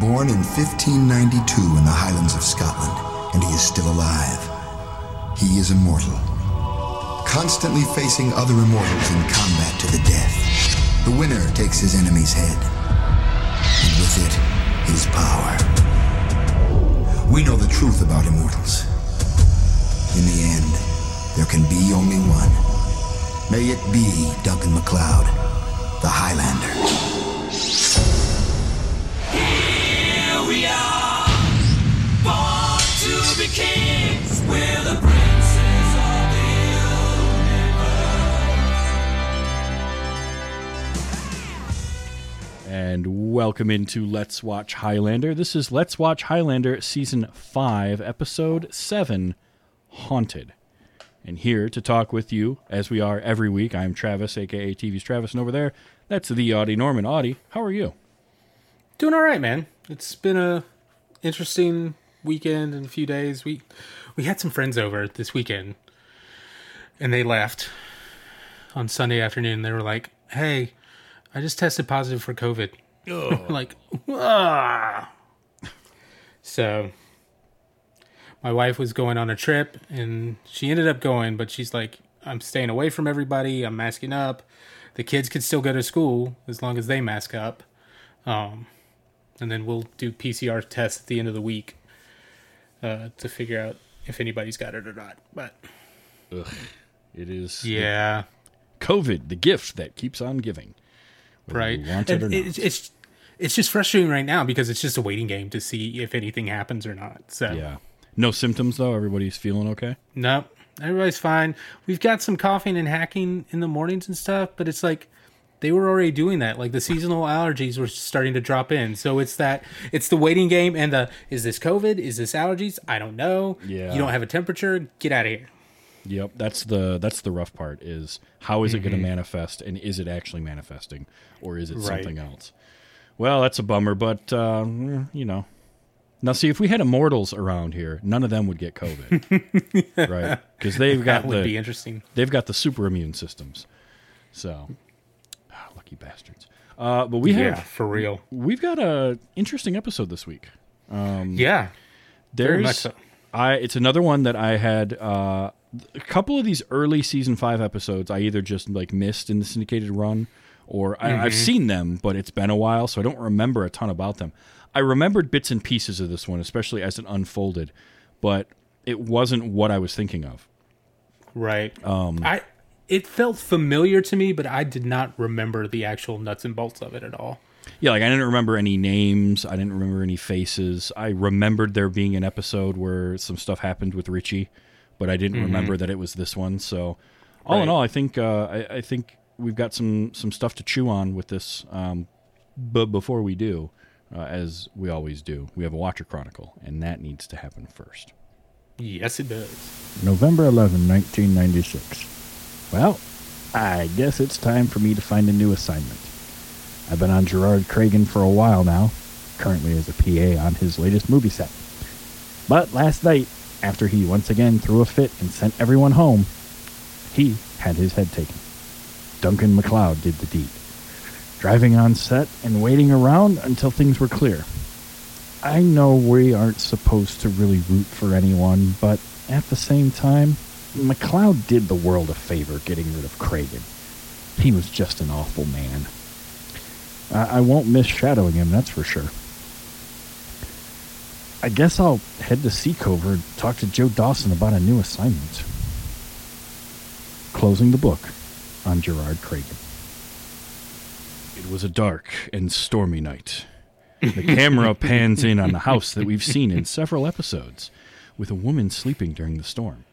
Born in 1592 in the Highlands of Scotland, and he is still alive. He is immortal, constantly facing other immortals in combat to the death. The winner takes his enemy's head, and with it, his power. We know the truth about immortals. In the end, there can be only one. May it be Duncan MacLeod, the Highlander. And welcome into Let's Watch Highlander. This is Let's Watch Highlander Season 5, Episode 7 Haunted. And here to talk with you, as we are every week, I'm Travis, aka TV's Travis, and over there, that's the Audie Norman. Audie, how are you? Doing all right, man. It's been a interesting weekend and a few days. We we had some friends over this weekend, and they left on Sunday afternoon. They were like, "Hey, I just tested positive for COVID." Like, ah. So, my wife was going on a trip, and she ended up going, but she's like, "I'm staying away from everybody. I'm masking up. The kids could still go to school as long as they mask up." Um, and then we'll do PCR tests at the end of the week uh, to figure out if anybody's got it or not. But Ugh. It is the yeah, COVID, the gift that keeps on giving. right. it or not. it's, it's it's just frustrating right now because it's just a waiting game to see if anything happens or not. So yeah. No symptoms, though? Everybody's feeling okay? nope, everybody's fine. We've got some coughing and hacking in the mornings and stuff, but it's like they were already doing that. Like the seasonal allergies were starting to drop in. So it's that it's the waiting game and the is this COVID? Is this allergies? I don't know. Yeah. You don't have a temperature. Get out of here. Yep, that's the that's the rough part is how is it going to Mm-hmm. manifest and is it actually manifesting or is it Right. something else? Well, that's a bummer, but uh, mm, you know. Now, see, if we had immortals around here, none of them would get COVID, right? Because they've got That would the be interesting. they've got the super immune systems. So, lucky bastards. Uh, but we Yeah, have for real. we've got a interesting episode this week. Yeah. There's, Very much so. I it's another one that I had uh, a couple of these early season five episodes. I either just like missed in the syndicated run, or I, Mm-hmm. I've seen them, but it's been a while, so I don't remember a ton about them. I remembered bits and pieces of this one, especially as it unfolded, but it wasn't what I was thinking of. Right. Um I it felt familiar to me, but I did not remember the actual nuts and bolts of it at all. Yeah, like I didn't remember any names. I didn't remember any faces. I remembered there being an episode where some stuff happened with Richie, but I didn't remember that it was this one. So, all in Mm-hmm. All, I think uh, I, I think we've got some some stuff to chew on with this. Um, but before we do, uh, as we always do, we have a Watcher Chronicle, and that needs to happen first. Yes, it does. November 11, 1996. Well, I guess it's time for me to find a new assignment. I've been on Gerard Cragen for a while now, currently as a PA on his latest movie set. But last night, after he once again threw a fit and sent everyone home, he had his head taken. Duncan MacLeod did the deed, driving on set and waiting around until things were clear. I know we aren't supposed to really root for anyone, but at the same time, MacLeod did the world a favor getting rid of Cragen. He was just an awful man. I, I won't miss shadowing him, that's for sure. I guess I'll head to Seacouver and talk to Joe Dawson about a new assignment. Closing the book on Gerard Cragen. It was a dark and stormy night. The camera pans in on the house that we've seen in several episodes, with a woman sleeping during the storm.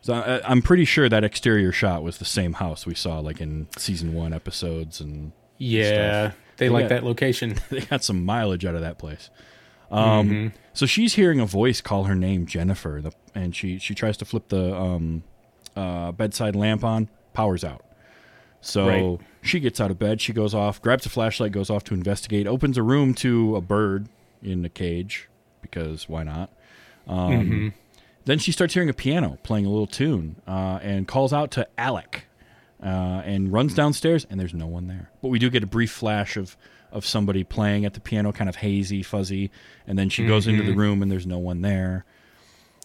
So I, I'm pretty sure that exterior shot was the same house we saw, like in season one episodes, and Yeah. They Yeah. like that location. they got some mileage out of that place. Um, So she's hearing a voice call her name, Jennifer, the, and she she tries to flip the um, uh, bedside lamp on. Power's out. So Right. she gets out of bed. She goes off, grabs a flashlight, goes off to investigate. Opens a room to a bird in a cage because why not? Um, Then she starts hearing a piano playing a little tune uh, and calls out to Alec uh, and runs downstairs, and there's no one there. But we do get a brief flash of of somebody playing at the piano, kind of hazy, fuzzy, and then she goes into the room and there's no one there.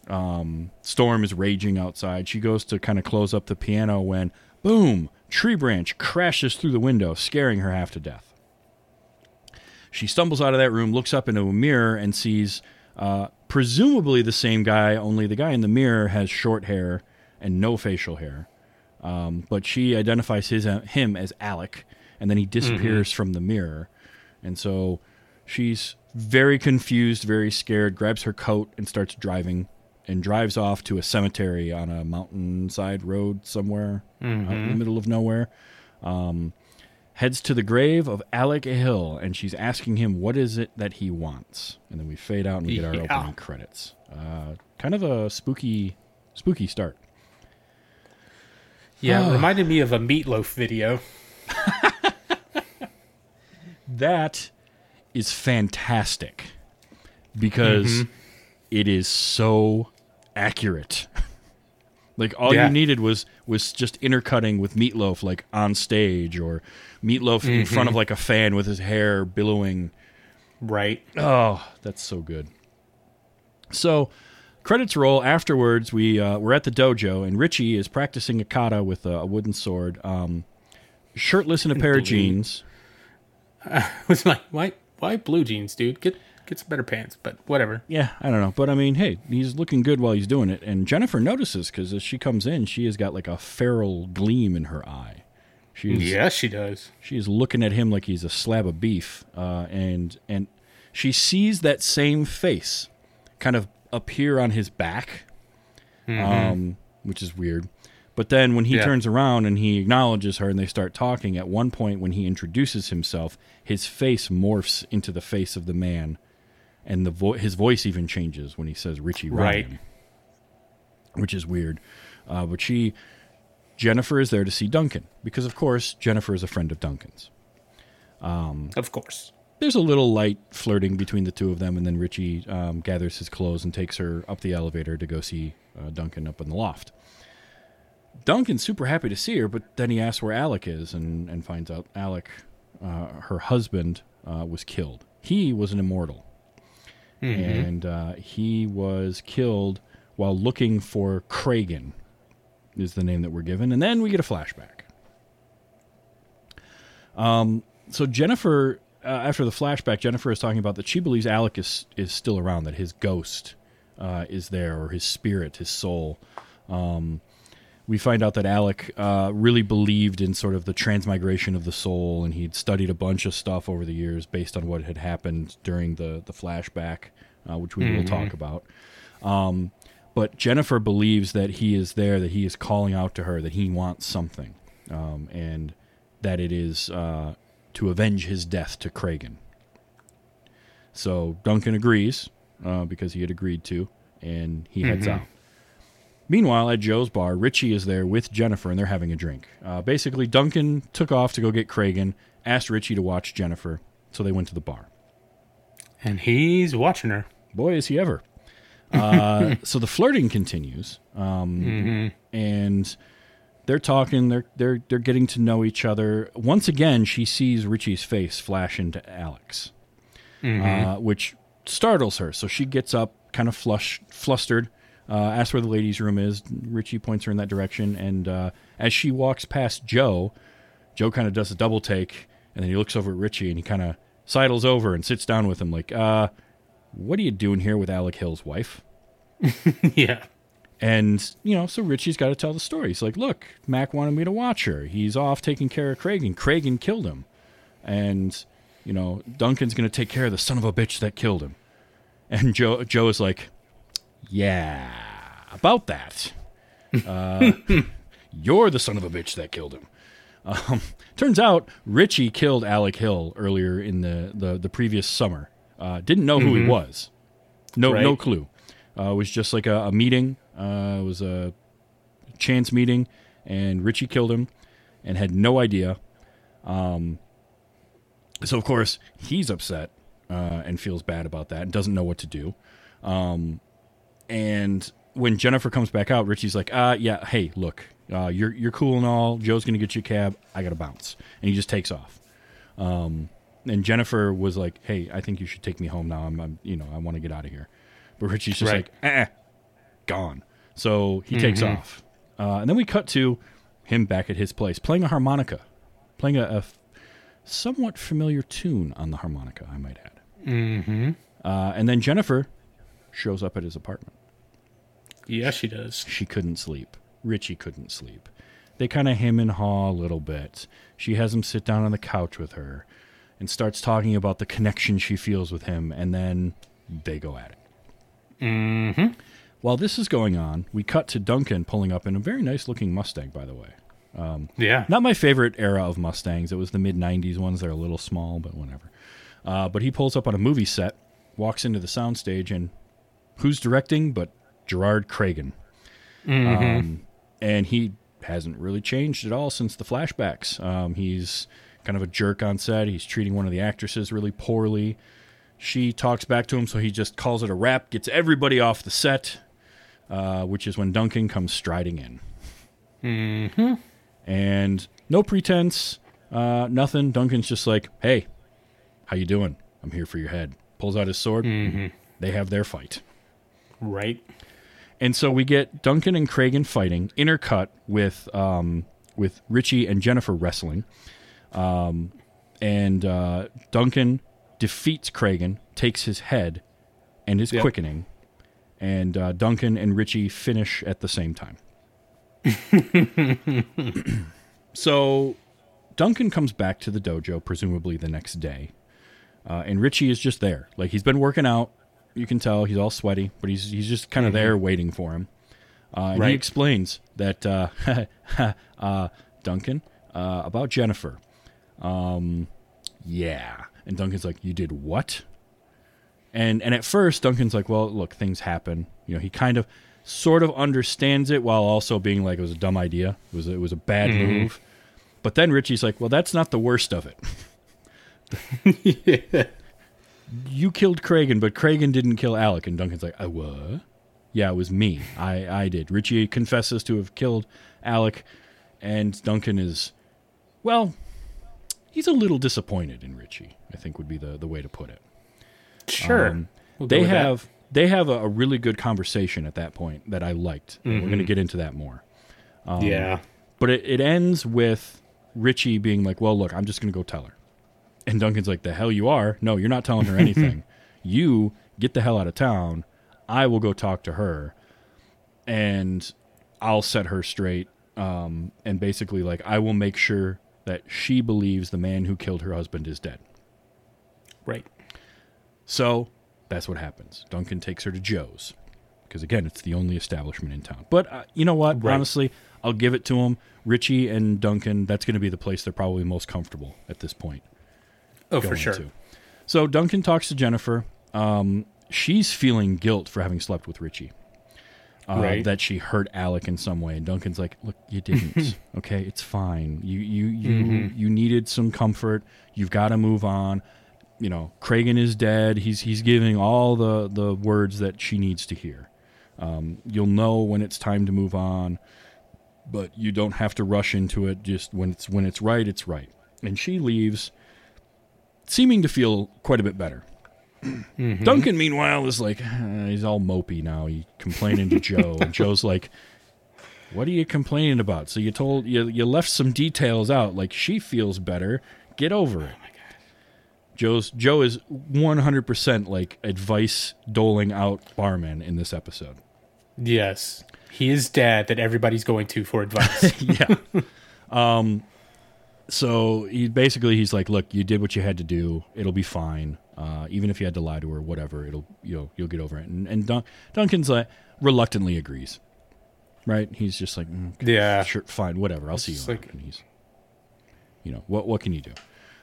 Um, storm is raging outside. She goes to kind of close up the piano when, boom, tree branch crashes through the window, scaring her half to death. She stumbles out of that room, looks up into a mirror, and sees uh, presumably the same guy, only the guy in the mirror has short hair and no facial hair. Um, but she identifies his, uh, him as Alec, and then he disappears from the mirror. And so she's very confused, very scared, grabs her coat and starts driving and drives off to a cemetery on a mountainside road somewhere out in the middle of nowhere. Um, heads to the grave of Alec Hill, and she's asking him what is it that he wants. And then we fade out and we get our Yeah. opening credits. Uh, kind of a spooky, spooky start. Yeah, it reminded me of a Meat Loaf video. That is fantastic because Mm-hmm. it is so accurate. like all Yeah. you needed was was just intercutting with Meat Loaf like on stage or Meat Loaf in front Mm-hmm. of like a fan with his hair billowing. Right. Oh, that's so good. So, credits roll. Afterwards, we uh, we're at the dojo, and Richie is practicing a kata with a, a wooden sword, um, shirtless in a pair of jeans. I was like, why why blue jeans, dude? Get get some better pants, but whatever. Yeah, I don't know, but I mean, hey, he's looking good while he's doing it, and Jennifer notices because as she comes in, she has got like a feral gleam in her eye. She's Yes, she does. she is looking at him like he's a slab of beef, uh, and and she sees that same face kind of appear on his back, um, which is weird. But then when he Yeah. turns around and he acknowledges her and they start talking, at one point when he introduces himself, his face morphs into the face of the man, and the vo- his voice even changes when he says Richie Right. Ryan, which is weird. Uh, but she, Jennifer, is there to see Duncan because, of course, Jennifer is a friend of Duncan's. Of course. There's a little light flirting between the two of them, and then Richie um, gathers his clothes and takes her up the elevator to go see uh, Duncan up in the loft. Duncan's super happy to see her, but then he asks where Alec is and, and finds out Alec, uh, her husband, uh, was killed. He was an immortal. And uh, he was killed while looking for Cragen, is the name that we're given. And then we get a flashback. so Jennifer, uh, after the flashback, Jennifer is talking about that she believes Alec is is still around, that his ghost uh, is there, or his spirit, his soul. Um, we find out that Alec uh, really believed in sort of the transmigration of the soul, and he'd studied a bunch of stuff over the years based on what had happened during the the flashback, uh, which we will talk about. Um, but Jennifer believes that he is there, that he is calling out to her, that he wants something, um, and that it is uh, to avenge his death to Cragen. So Duncan agrees uh, because he had agreed to, and he heads out. Meanwhile, at Joe's bar, Richie is there with Jennifer, and they're having a drink. Uh, basically, Duncan took off to go get Cragen, asked Richie to watch Jennifer, so they went to the bar. And he's watching her. Boy, is he ever. Uh, so the flirting continues, um, and they're talking. They're they're they're getting to know each other. Once again, she sees Richie's face flash into Alex, uh, which startles her. So she gets up, kind of flush, flustered, uh, asks where the ladies' room is. Richie points her in that direction, and uh, as she walks past Joe, Joe kind of does a double take, and then he looks over at Richie, and he kind of sidles over and sits down with him, like, uh, "What are you doing here with Alec Hill's wife?" yeah. And, you know, so Richie's got to tell the story. He's like, look, Mac wanted me to watch her. He's off taking care of Craig, Cragen. Cragen killed him. And, you know, Duncan's going to take care of the son of a bitch that killed him. And Joe, Joe is like, yeah, about that. Uh, you're the son of a bitch that killed him. Um, turns out Richie killed Alec Hill earlier in the, the, the previous summer. Uh, didn't know who he was. No, no clue. Uh, it was just like a, a meeting. Uh, it was a chance meeting, and Richie killed him, and had no idea. Um, so of course he's upset uh, and feels bad about that, and doesn't know what to do. Um, and when Jennifer comes back out, Richie's like, "Uh, yeah, hey, look, uh, you're you're cool and all. Joe's gonna get you a cab. I gotta bounce," and he just takes off. Um, and Jennifer was like, "Hey, I think you should take me home now. I'm, I'm you know, I want to get out of here." But Richie's just Right. like, "Eh, gone." So he takes off, uh, and then we cut to him back at his place playing a harmonica, playing a, a f- somewhat familiar tune on the harmonica, I might add. Mm-hmm. Uh, and then Jennifer shows up at his apartment. Yeah, she does. She couldn't sleep. Richie couldn't sleep. They kind of hem and haw a little bit. She has him sit down on the couch with her and starts talking about the connection she feels with him, and then they go at it. Mm-hmm. While this is going on, we cut to Duncan pulling up in a very nice looking Mustang, by the way. Yeah. Not my favorite era of Mustangs. It was the mid 90s ones. They're a little small, but whatever. Uh, but he pulls up on a movie set, walks into the soundstage, and who's directing but Gerard Cragen? Um, and he hasn't really changed at all since the flashbacks. Um, he's kind of a jerk on set. He's treating one of the actresses really poorly. She talks back to him, so he just calls it a wrap, gets everybody off the set, uh, which is when Duncan comes striding in Mm-hmm. and no pretense, uh, nothing. Duncan's just like, "Hey, how you doing? I'm here for your head." Pulls out his sword. They have their fight, Right. and so we get Duncan and Cragen fighting, intercut with um, with Richie and Jennifer wrestling, um, and uh, Duncan defeats Cragen, takes his head, and is Yep. quickening, and uh, Duncan and Richie finish at the same time. So Duncan comes back to the dojo, presumably the next day, uh, and Richie is just there. Like he's been working out. You can tell he's all sweaty, but he's he's just kind of there waiting for him. Uh, and he explains that uh, uh, Duncan uh, about Jennifer. Um, yeah, and Duncan's like, "You did what?" And and at first Duncan's like, "Well, look, things happen." You know, he kind of sort of understands it while also being like it was a dumb idea. It was it was a bad move. But then Richie's like, "Well, that's not the worst of it. yeah. You killed Cragen, but Cragen didn't kill Alec." And Duncan's like, "I what?" Yeah, it was me. I I did. Richie confesses to have killed Alec, and Duncan is, well, he's a little disappointed in Richie. I think would be the the way to put it. Sure. Um, We'll they with that. have they have a, a really good conversation at that point that I liked. and We're Mm-hmm. going to get into that more. um, yeah. But it, it ends with Richie being like, "Well, look, I'm just going to go tell her," and Duncan's like, "The hell you are? No, you're not telling her anything. you get the hell out of town. I will go talk to her, and I'll set her straight. Um, and basically, like, I will make sure that she believes the man who killed her husband is dead." Right. So that's what happens. Duncan takes her to Joe's because again, it's the only establishment in town. But uh, you know what? Right. Honestly, I'll give it to him. Richie and Duncan. That's going to be the place they're probably most comfortable at this point. Oh, for sure. to. So Duncan talks to Jennifer. Um, she's feeling guilt for having slept with Richie. Uh, Right. That she hurt Alec in some way, and Duncan's like, "Look, you didn't. okay, it's fine. You you you Mm-hmm. you needed some comfort. You've got to move on. You know, Cragen is dead. He's he's giving all the the words that she needs to hear. Um, you'll know when it's time to move on, but you don't have to rush into it. Just when it's when it's right, it's right. And she leaves, seeming to feel quite a bit better. Duncan, meanwhile, is like "Uh, he's all mopey now. He complaining to Joe, and Joe's like, "What are you complaining about?" So you told you you left some details out. Like she feels better. Get over it. Joe's Joe is one hundred percent like advice doling out barman in this episode. Yes. He is dad that everybody's going to for advice. yeah. Um, so he basically he's like, look, you did what you had to do. It'll be fine. Uh, even if you had to lie to her, whatever, it'll you know you'll get over it. And and Dun- Duncan's like reluctantly agrees. Right? He's just like, mm, okay, Yeah. sure, fine, whatever. I'll see you. like- and he's, you know, what what can you do?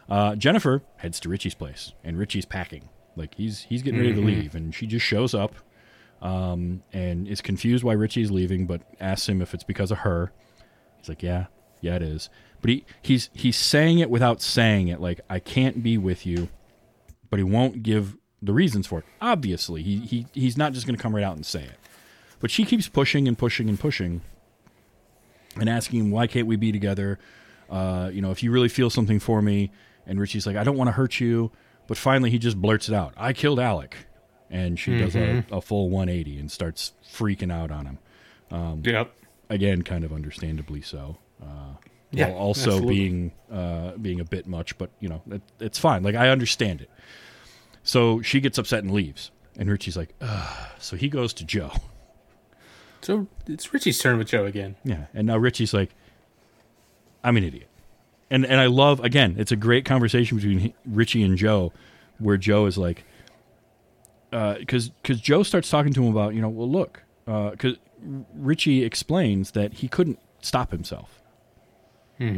Uh, Jennifer heads to Richie's place, and Richie's packing. Like he's he's getting ready to leave, and she just shows up, um, and is confused why Richie's leaving, but asks him if it's because of her. He's like, yeah, yeah, it is. But he he's he's saying it without saying it. Like I can't be with you, but he won't give the reasons for it. Obviously, he he he's not just going to come right out and say it. But she keeps pushing and pushing and pushing, and asking him, why can't we be together? Uh, you know, if you really feel something for me, And Richie's like, I don't want to hurt you. But finally, he just blurts it out I killed Alec. And she does a, a full 180 and starts freaking out on him. Yep. Again, kind of understandably so. Uh, Yeah, while also absolutely. being uh, being a bit much, but you know it, it's fine. Like I understand it. So she gets upset and leaves, and Richie's like, Ugh. so he goes to Joe. So it's Richie's turn with Joe again. Yeah, and now Richie's like, I'm an idiot, and and I love again. It's a great conversation between Richie and Joe, where Joe is like, because because Joe starts talking to him about you know well look because Richie explains that he couldn't stop himself.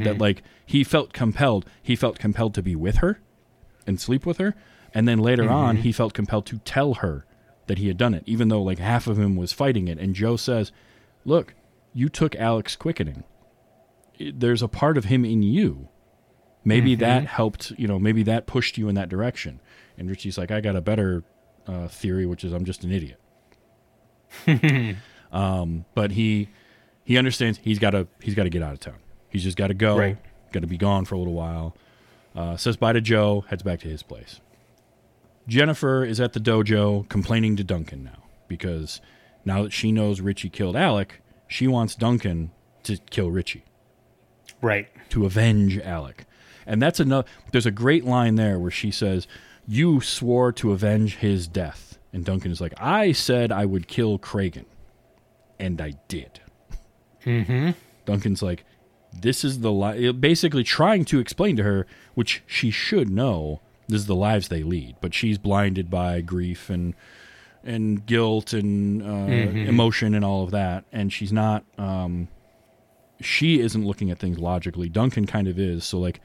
That like he felt compelled, he felt compelled to be with her and sleep with her, and then later on he felt compelled to tell her that he had done it, even though like half of him was fighting it. And Joe says, "Look, you took Alex quickening. There's a part of him in you. Maybe that helped. You know, maybe that pushed you in that direction." And Richie's like, "I got a better uh, theory, which is I'm just an idiot." um, but he he understands he's got to he's got to get out of town. He's just got to go. Right. Got to be gone for a little while. Uh, says bye to Joe. Heads back to his place. Jennifer is at the dojo complaining to Duncan now because now that she knows Richie killed Alec, she wants Duncan to kill Richie Right. to avenge Alec. And that's another there's a great line there where she says, "You swore to avenge his death." And Duncan is like, "I said I would kill Cragen, And I did. Mhm. Duncan's like, "This is the li-, basically trying to explain to her which she should know this is the lives they lead, but she's blinded by grief and and guilt and uh, emotion and all of that, and she's not um, she isn't looking at things logically. Duncan kind of is. So like,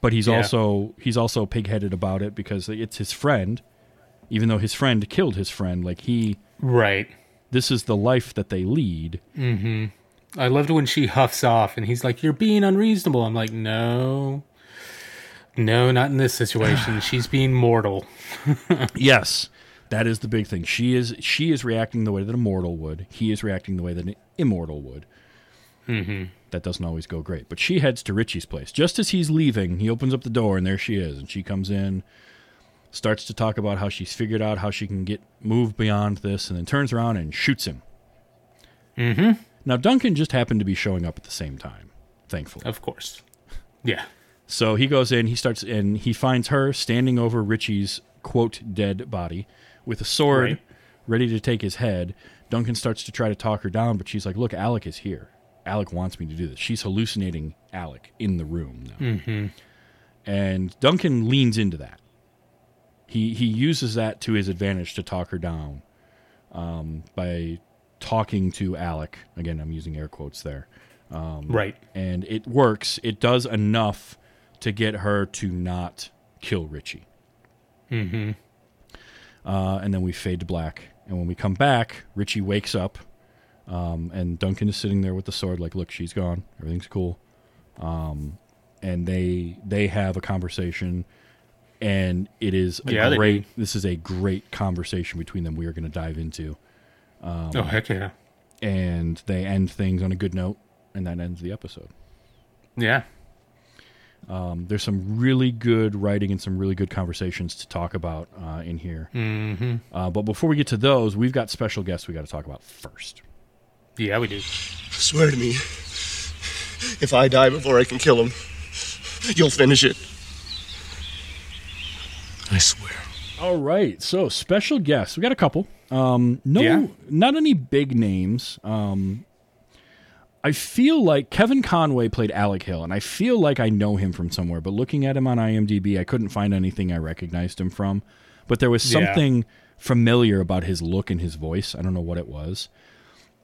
but he's Yeah. also he's also pigheaded about it because it's his friend, even though his friend killed his friend. Like he, Right. this is the life that they lead. I loved when she huffs off and he's like, You're being unreasonable. I'm like, No. No, not in this situation. She's being mortal. Yes, that is the big thing. She is she is reacting the way that a mortal would. He is reacting the way that an immortal would. Mm-hmm. That doesn't always go great. But she heads to Richie's place. Just as he's leaving, he opens up the door and there she is. And she comes in, starts to talk about how she's figured out how she can get move beyond this, and then turns around and shoots him. Mm-hmm. Now Duncan just happened to be showing up at the same time, thankfully. Of course. Yeah. So he goes in, he starts, and he finds her standing over Richie's quote dead body with a sword Right. ready to take his head. Duncan starts to try to talk her down, but she's like, "Look, Alec is here. Alec wants me to do this." She's hallucinating Alec in the room now, mm-hmm. and Duncan leans into that. He he uses that to his advantage to talk her down um, by talking to Alec. Again, I'm using air quotes there Right. and it works. It does enough to get her to not kill Richie. Mm-hmm. Uh, and then we fade to black. And when we come back, Richie wakes up, um, and Duncan is sitting there with the sword, like, "Look, she's gone. Everything's cool." Um, and they they have a conversation, and it is a Yeah, great. This is a great conversation between them. We are going to dive into, oh, heck yeah. and they end things on a good note, and that ends the episode. Yeah. Um, there's some really good writing and some really good conversations to talk about uh, in here. Mm-hmm. Uh, but before we get to those, we've got special guests we got to talk about first. Yeah, we do. Swear to me, if I die before I can kill him, you'll finish it. I swear. All right, so special guests. We got a couple. Um, no, Yeah. not any big names. Um, I feel like Kevin Conway played Alec Hill, and I feel like I know him from somewhere. But looking at him on IMDb, I couldn't find anything I recognized him from. But there was Yeah. something familiar about his look and his voice. I don't know what it was.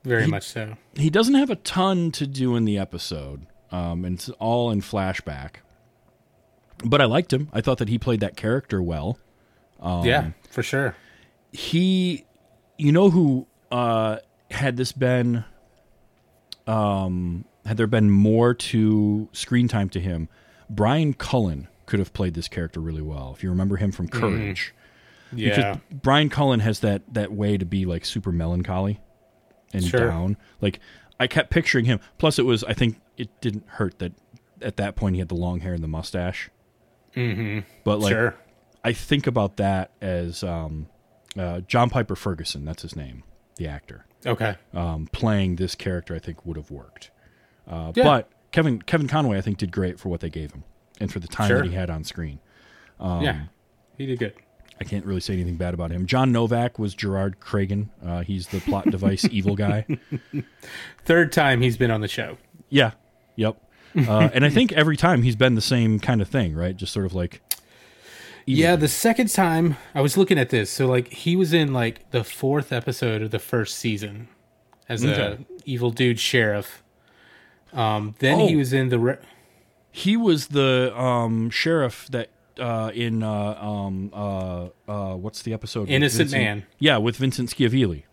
Very much so. he doesn't have a ton to do in the episode, um, and it's all in flashback. But I liked him. I thought that he played that character well. Um, yeah, for sure. He, you know, who uh, had this been, um, had there been more to screen time to him, Brian Cullen could have played this character really well. If you remember him from Courage, Yeah. because Brian Cullen has that that way to be like super melancholy and Sure. down. Like I kept picturing him. Plus, it was I think it didn't hurt that at that point he had the long hair and the mustache. Mm-hmm. But like, sure. I think about that as um, uh, John Pyper-Ferguson. That's his name, the actor. Okay. Um, playing this character, I think would have worked. Uh, Yeah. But Kevin Kevin Conway, I think, did great for what they gave him and for the time Sure. that he had on screen. Um, yeah. He did good. I can't really say anything bad about him. John Novak was Gerard Cragen. Uh, he's the plot device evil guy. Third time he's been on the show. Yeah. Yep. Uh, and I think every time he's been the same kind of thing, right? Just sort of like Yeah, the second time I was looking at this, so like he was in like the fourth episode of the first season as a evil dude sheriff. Um, then he Oh. was in the re- he was the um, sheriff that uh, in uh, um, uh, uh, what's the episode? Innocent Vincent- Man. Yeah, with Vincent Schiavelli.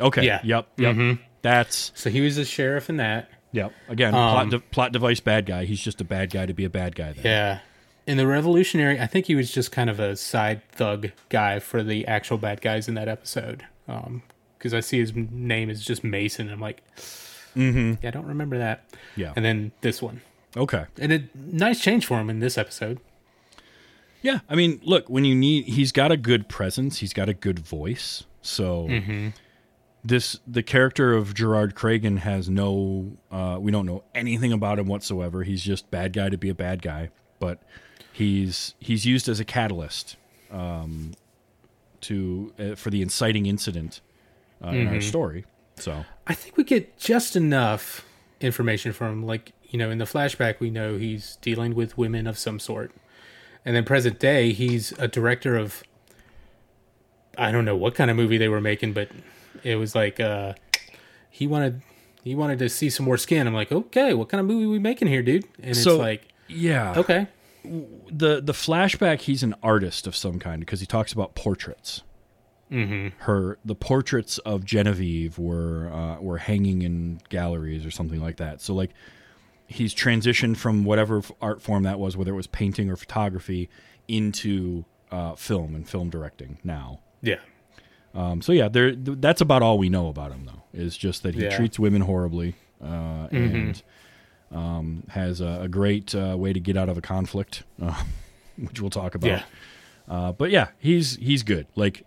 Okay. Yeah. Yep. Yep. That's so he was the sheriff in that. yep. Again, Um, plot, de- plot device bad guy. He's just a bad guy to be a bad guy. Then. Yeah. In the Revolutionary, I think he was just kind of a side thug guy for the actual bad guys in that episode. Because I see his name is just Mason. I'm like, mm-hmm. yeah, I don't remember that. Yeah. And then this one. Okay. And a nice change for him in this episode. Yeah, I mean, look, when you need, he's got a good presence, he's got a good voice. So this, the character of Gerard Cragen has no, uh, we don't know anything about him whatsoever. He's just bad guy to be a bad guy, but he's he's used as a catalyst um, to uh, for the inciting incident uh, in our story. So I think we get just enough information from him. Like, you know, in the flashback, we know he's dealing with women of some sort. And then present day, he's a director of, I don't know what kind of movie they were making, but it was like, uh, he wanted, he wanted to see some more skin. I'm like, okay, what kind of movie we making here, dude? And So- it's like, yeah, okay. The the flashback he's an artist of some kind because he talks about portraits mm-hmm. her the portraits of genevieve were uh, were hanging in galleries or something like that so like he's transitioned from whatever art form that was whether it was painting or photography into uh, film and film directing now Yeah. um, so yeah there that's about all we know about him though is just that he Yeah. treats women horribly uh, and um, has a, a great uh, way to get out of a conflict, uh, which we'll talk about. Yeah. Uh, but yeah, he's he's good. Like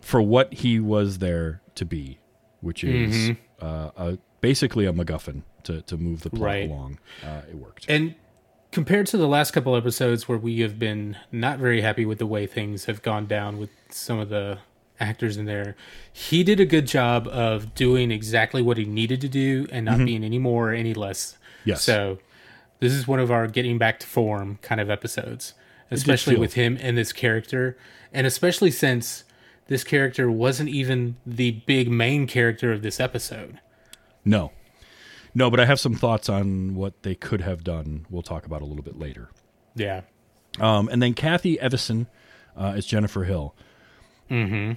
for what he was there to be, which is uh, a, basically a MacGuffin to to move the plot Right. along. Uh, it worked. And compared to the last couple episodes where we have been not very happy with the way things have gone down with some of the actors in there, he did a good job of doing exactly what he needed to do and not being any more or any less. Yes. So this is one of our getting back to form kind of episodes, especially with him and this character, and especially since this character wasn't even the big main character of this episode. No, no, but I have some thoughts on what they could have done. We'll talk about a little bit later. Yeah. Um, and then Kathy Evison uh, is Jennifer Hill. Mm-hmm.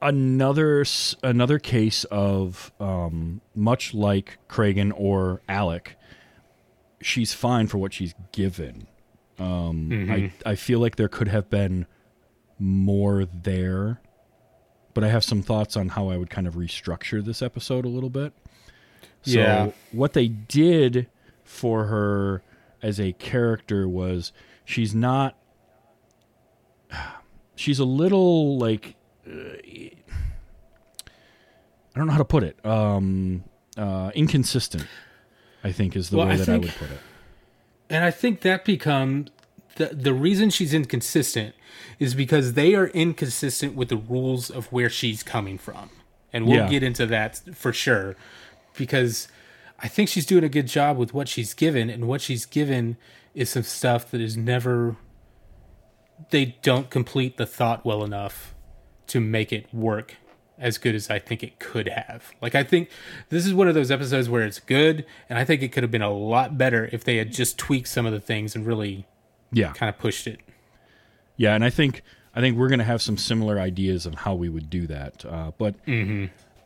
Another another case of um, much like Cragen or Alec, she's fine for what she's given. Um, I I feel like there could have been more there, but I have some thoughts on how I would kind of restructure this episode a little bit. So Yeah. what they did for her as a character was she's not she's a little like uh, I don't know how to put it. Um uh inconsistent I think is the Well, way I that think- I would put it. And I think that becomes the the reason she's inconsistent is because they are inconsistent with the rules of where she's coming from. And we'll Yeah. get into that for sure because I think she's doing a good job with what she's given and what she's given is some stuff that is never they don't complete the thought well enough to make it work as good as I think it could have. Like I think this is one of those episodes where it's good and I think it could have been a lot better if they had just tweaked some of the things and really Yeah. kind of pushed it. Yeah, and I think I think we're going to have some similar ideas on how we would do that. Uh, but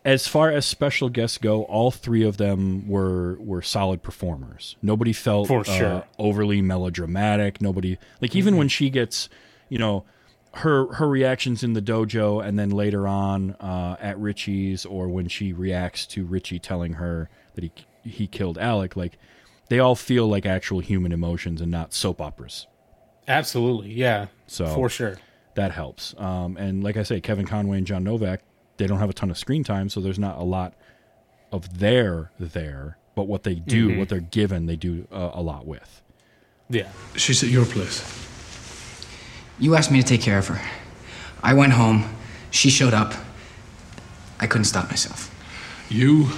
as far as special guests go, all three of them were were solid performers. Nobody felt For uh, sure. overly melodramatic. Nobody like even when she gets, you know, her her reactions in the dojo, and then later on uh, at Richie's, or when she reacts to Richie telling her that he he killed Alec, like they all feel like actual human emotions and not soap operas. Absolutely, yeah. So- for sure. that helps. Um, and like I say, Kevin Conway and John Novak, they don't have a ton of screen time, so there's not a lot of their there. But what they do, what they're given, they do uh, a lot with. Yeah. She's at your place. You asked me to take care of her. I went home. She showed up. I couldn't stop myself. You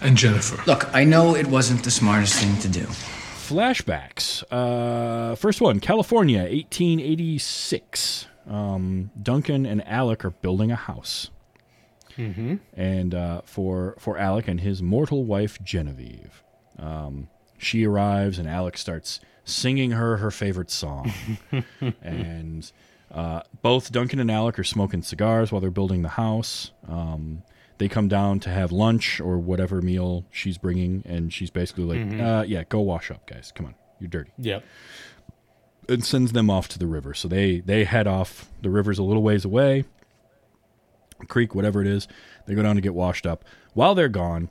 and Jennifer. Look, I know it wasn't the smartest thing to do. Flashbacks. Uh, first one, California, 1886. Um, Duncan and Alec are building a house. Mm-hmm. And uh, for for Alec and his mortal wife Genevieve, um, she arrives and Alec starts singing her her favorite song, and uh, both Duncan and Alec are smoking cigars while they're building the house. Um, they come down to have lunch or whatever meal she's bringing, and she's basically like, uh, "Yeah, go wash up, guys. Come on, you're dirty." Yep. and sends them off to the river. So they they head off. The river's a little ways away, creek, whatever it is. They go down to get washed up. While they're gone,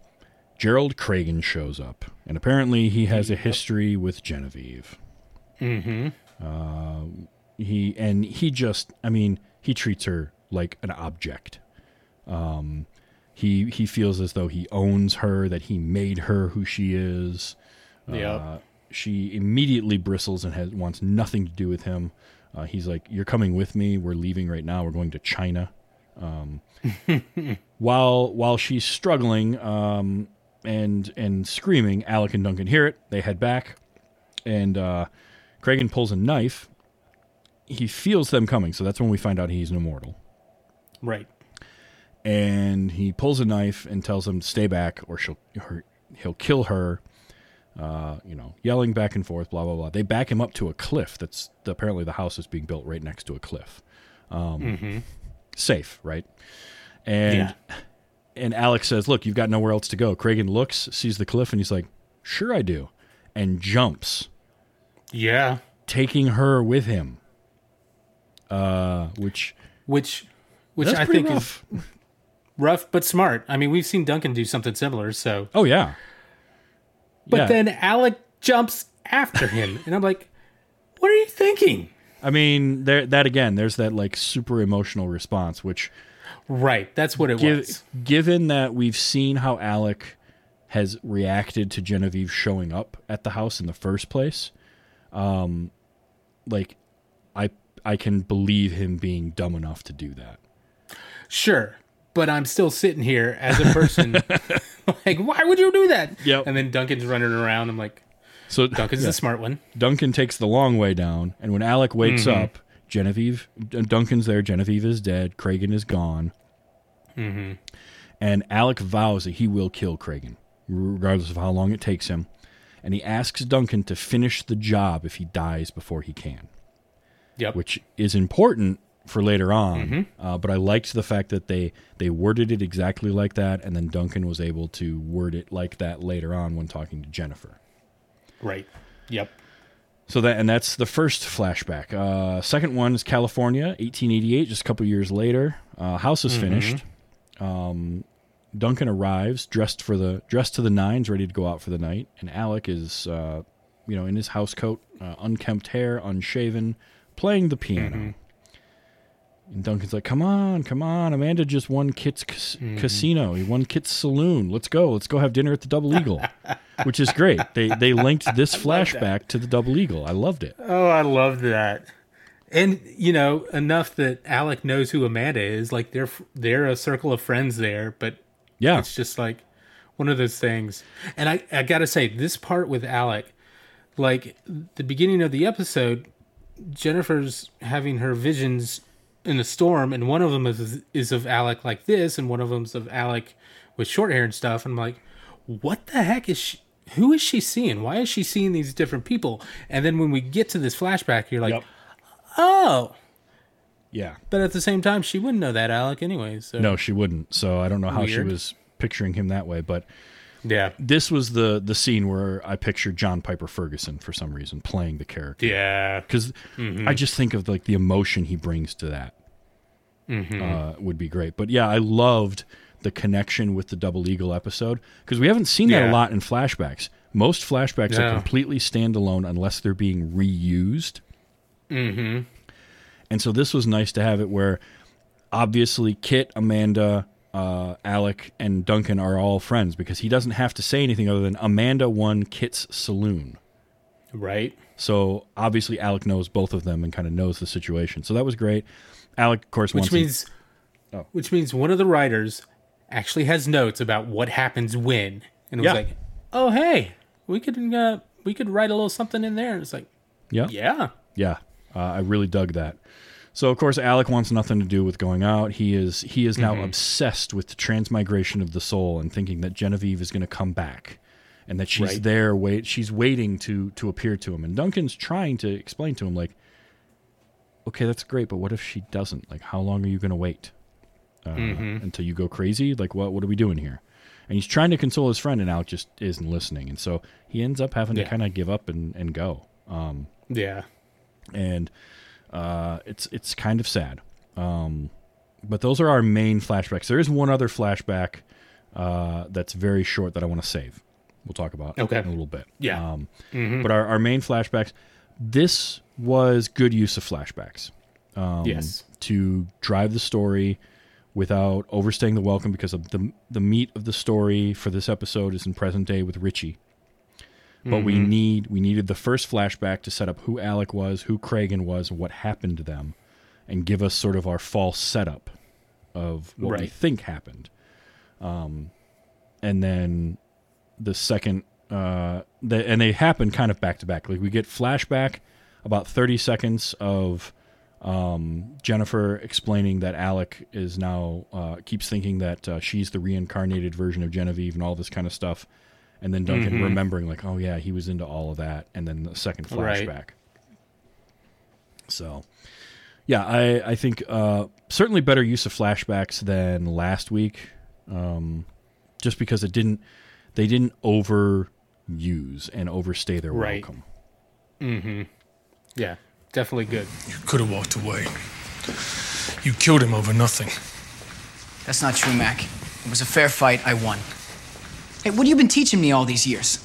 Gerald Cragen shows up, and apparently he has a history with Genevieve. Mm-hmm. Uh, he and he just, I mean, he treats her like an object. Um, he he feels as though he owns her, that he made her who she is. Yep. Uh, she immediately bristles and has, wants nothing to do with him. Uh, he's like, "You're coming with me. We're leaving right now. We're going to China." Um, while while she's struggling um, and and screaming, Alec and Duncan hear it. They head back, and uh, Cragen pulls a knife. He feels them coming, so that's when we find out he's an immortal. Right. And he pulls a knife and tells them to stay back, or she'll her, he'll kill her. Uh, you know, yelling back and forth, blah blah blah. They back him up to a cliff. That's apparently the house is being built right next to a cliff. Um, mm-hmm. Safe, right? And Yeah. And Alex says, "Look, you've got nowhere else to go." Cragen looks, sees the cliff, and he's like, "Sure, I do," and jumps, Yeah. taking her with him. Uh, which Which, which I think rough. is rough but smart. I mean, we've seen Duncan do something similar. So, Oh yeah, but Yeah. then Alec jumps after him, and I'm like, what are you thinking? I mean, there that again. There's that like super emotional response, which Right. That's what it Giv was. given that we've seen how Alec has reacted to Genevieve showing up at the house in the first place, um, like I I can believe him being dumb enough to do that. Sure. But I'm still sitting here as a person, like, why would you do that? Yep. And then Duncan's running around. I'm like, So Duncan's yeah. the smart one. Duncan takes the long way down, and when Alec wakes up, Genevieve, Duncan's there. Genevieve is dead. Cragen is gone. Mm-hmm. And Alec vows that he will kill Cragen, regardless of how long it takes him. And he asks Duncan to finish the job if he dies before he can, Yep. which is important for later on. Uh, but I liked the fact that they they worded it exactly like that, and then Duncan was able to word it like that later on when talking to Jennifer. right. Yep. So that and that's the first flashback. Uh, second one is California, 1888, just a couple years later. Uh, house is finished. Um, Duncan arrives dressed for the dressed to the nines, ready to go out for the night, and Alec is, uh, you know, in his house coat, uh, unkempt hair, unshaven, playing the piano. And Duncan's like, "Come on, come on! Amanda just won Kit's cas- mm-hmm. casino. He won Kit's saloon. Let's go. Let's go have dinner at the Double Eagle." Which is great. They they linked this flashback to the Double Eagle. I loved it. Oh, I loved that. And you know, enough that Alec knows who Amanda is. Like they're they're a circle of friends there, but Yeah, it's just like one of those things. And I I gotta say, this part with Alec, like the beginning of the episode, Jennifer's having her visions in the storm, and one of them is is of Alec like this, and one of them's of Alec with short hair and stuff. And I'm like, what the heck is she? Who is she seeing? Why is she seeing these different people? And then when we get to this flashback, you're like, oh. yeah. But at the same time, she wouldn't know that Alec anyway. So No, she wouldn't. So I don't know how she was picturing him that way, but yeah, this was the the scene where I pictured John Pyper-Ferguson for some reason playing the character. yeah, because I just think of like the emotion he brings to that uh, would be great. But yeah, I loved the connection with the Double Eagle episode because we haven't seen that a lot in flashbacks. Most flashbacks are completely standalone unless they're being reused. Mm-hmm. And so this was nice to have it where obviously Kit, Amanda, uh, Alec, and Duncan are all friends because he doesn't have to say anything other than Amanda won Kit's saloon. Right. So obviously Alec knows both of them and kind of knows the situation. So that was great. Alec, of course, Which wants to- means, Oh. which means one of the writers actually has notes about what happens when, and it was Yeah. like, "Oh, hey, we could uh, we could write a little something in there." And it's like, yeah, yeah, Yeah, uh, I really dug that. So of course Alec wants nothing to do with going out. He is he is now obsessed with the transmigration of the soul and thinking that Genevieve is going to come back and that she's Right. there wait she's waiting to to appear to him. And Duncan's trying to explain to him like okay, that's great, but what if she doesn't? Like how long are you going to wait? Uh, until you go crazy? Like what what are we doing here? And he's trying to console his friend and Alec just isn't listening. And so he ends up having Yeah. to kind of give up and and go. Um yeah, and uh, it's it's kind of sad. Um, but those are our main flashbacks. There is one other flashback uh, that's very short that I want to save. We'll talk about Okay. in a little bit. Yeah. Um, But our, our main flashbacks. This was good use of flashbacks um, yes, to drive the story without overstaying the welcome because of the the meat of the story for this episode is in present day with Richie. But we need we needed the first flashback to set up who Alec was, who Cragen was, what happened to them, and give us sort of our false setup of what we think happened. Um, and then the second, uh, the, and they happen kind of back to back. Like we get flashback about thirty seconds of um, Jennifer explaining that Alec is now uh, keeps thinking that uh, she's the reincarnated version of Genevieve and all this kind of stuff, and then Duncan remembering like, oh yeah, he was into all of that, and then the second flashback. Right. flashback. So, yeah, I I think uh, certainly better use of flashbacks than last week, um, just because it didn't they didn't overuse and overstay their Right. welcome. Mm-hmm. Yeah, definitely good. You could have walked away. You killed him over nothing. That's not true, Mac. It was a fair fight. I won. Hey, what have you been teaching me all these years?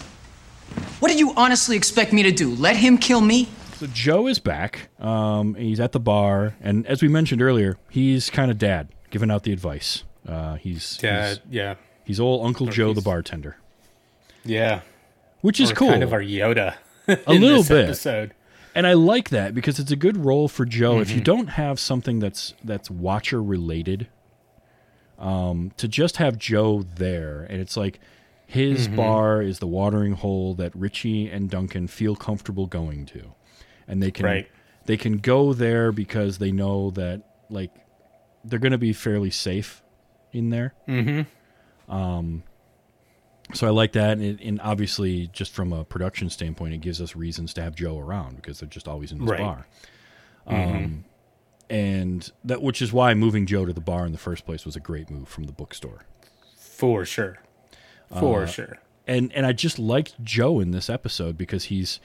What did you honestly expect me to do? Let him kill me? So Joe is back. Um, he's at the bar, and as we mentioned earlier, he's kind of dad, giving out the advice. Uh, he's Yeah, he's, yeah, he's old Uncle Joe, the bartender, yeah. which is Or cool. Kind of our Yoda. A in little this bit. Episode. and I like that because it's a good role for Joe. If Mm-hmm. you don't have something that's that's Watcher related, um, to just have Joe there, and it's like his Mm-hmm. bar is the watering hole that Richie and Duncan feel comfortable going to, and they can Right. they can go there because they know that like they're going to be fairly safe in there. Mm-hmm. Um, so I like that, and, it, and obviously, just from a production standpoint, it gives us reasons to have Joe around because they're just always in his Right. bar. Um, and that, which is why moving Joe to the bar in the first place was a great move from the bookstore. For sure. Uh, For sure. and and I just liked Joe in this episode because he's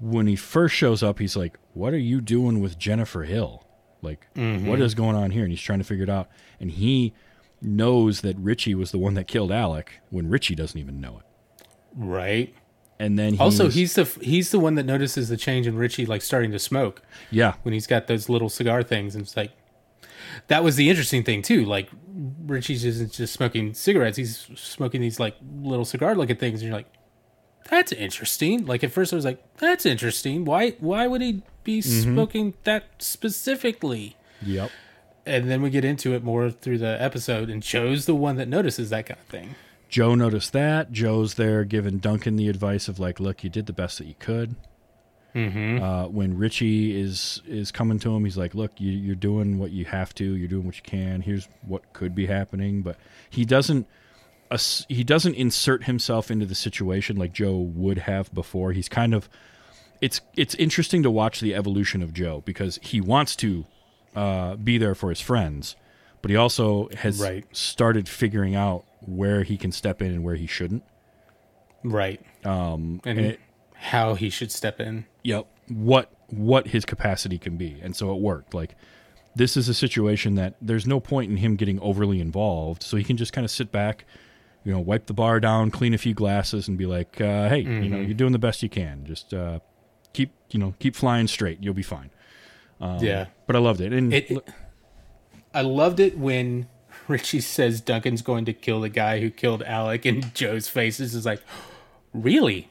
when he first shows up, he's like, "What are you doing with Jennifer Hill? Like, what is going on here?" And he's trying to figure it out. And he knows that Richie was the one that killed Alec when Richie doesn't even know it. Right. And then he's, Also, he's the he's the one that notices the change in Richie like starting to smoke yeah, when he's got those little cigar things, and it's like that was the interesting thing too. Like Richie's isn't just smoking cigarettes; he's smoking these like little cigar looking things, and you're like, "That's interesting." Like at first, I was like, "That's interesting. Why why would he be Mm-hmm. smoking that specifically?" yep. And then we get into it more through the episode, and Joe's the one that notices that kind of thing. Joe noticed that. Joe's there giving Duncan the advice of like, "Look, you did the best that you could." Mm-hmm. Uh, when Richie is is coming to him, he's like, "Look, you, you're doing what you have to. You're doing what you can. Here's what could be happening." But he doesn't he doesn't insert himself into the situation like Joe would have before. He's kind of it's it's interesting to watch the evolution of Joe because he wants to uh, be there for his friends, but he also has Right. started figuring out where he can step in and where he shouldn't. Right. Um, and, and it- how he should step in. Yep. What what his capacity can be, and so it worked. Like this is a situation that there's no point in him getting overly involved, so he can just kind of sit back, you know, wipe the bar down, clean a few glasses, and be like, uh, "Hey, you know, you're doing the best you can. Just uh, keep you know keep flying straight. You'll be fine." yeah. But I loved it. And It, I loved it when Richie says Duncan's going to kill the guy who killed Alec, and Joe's faces is like, really?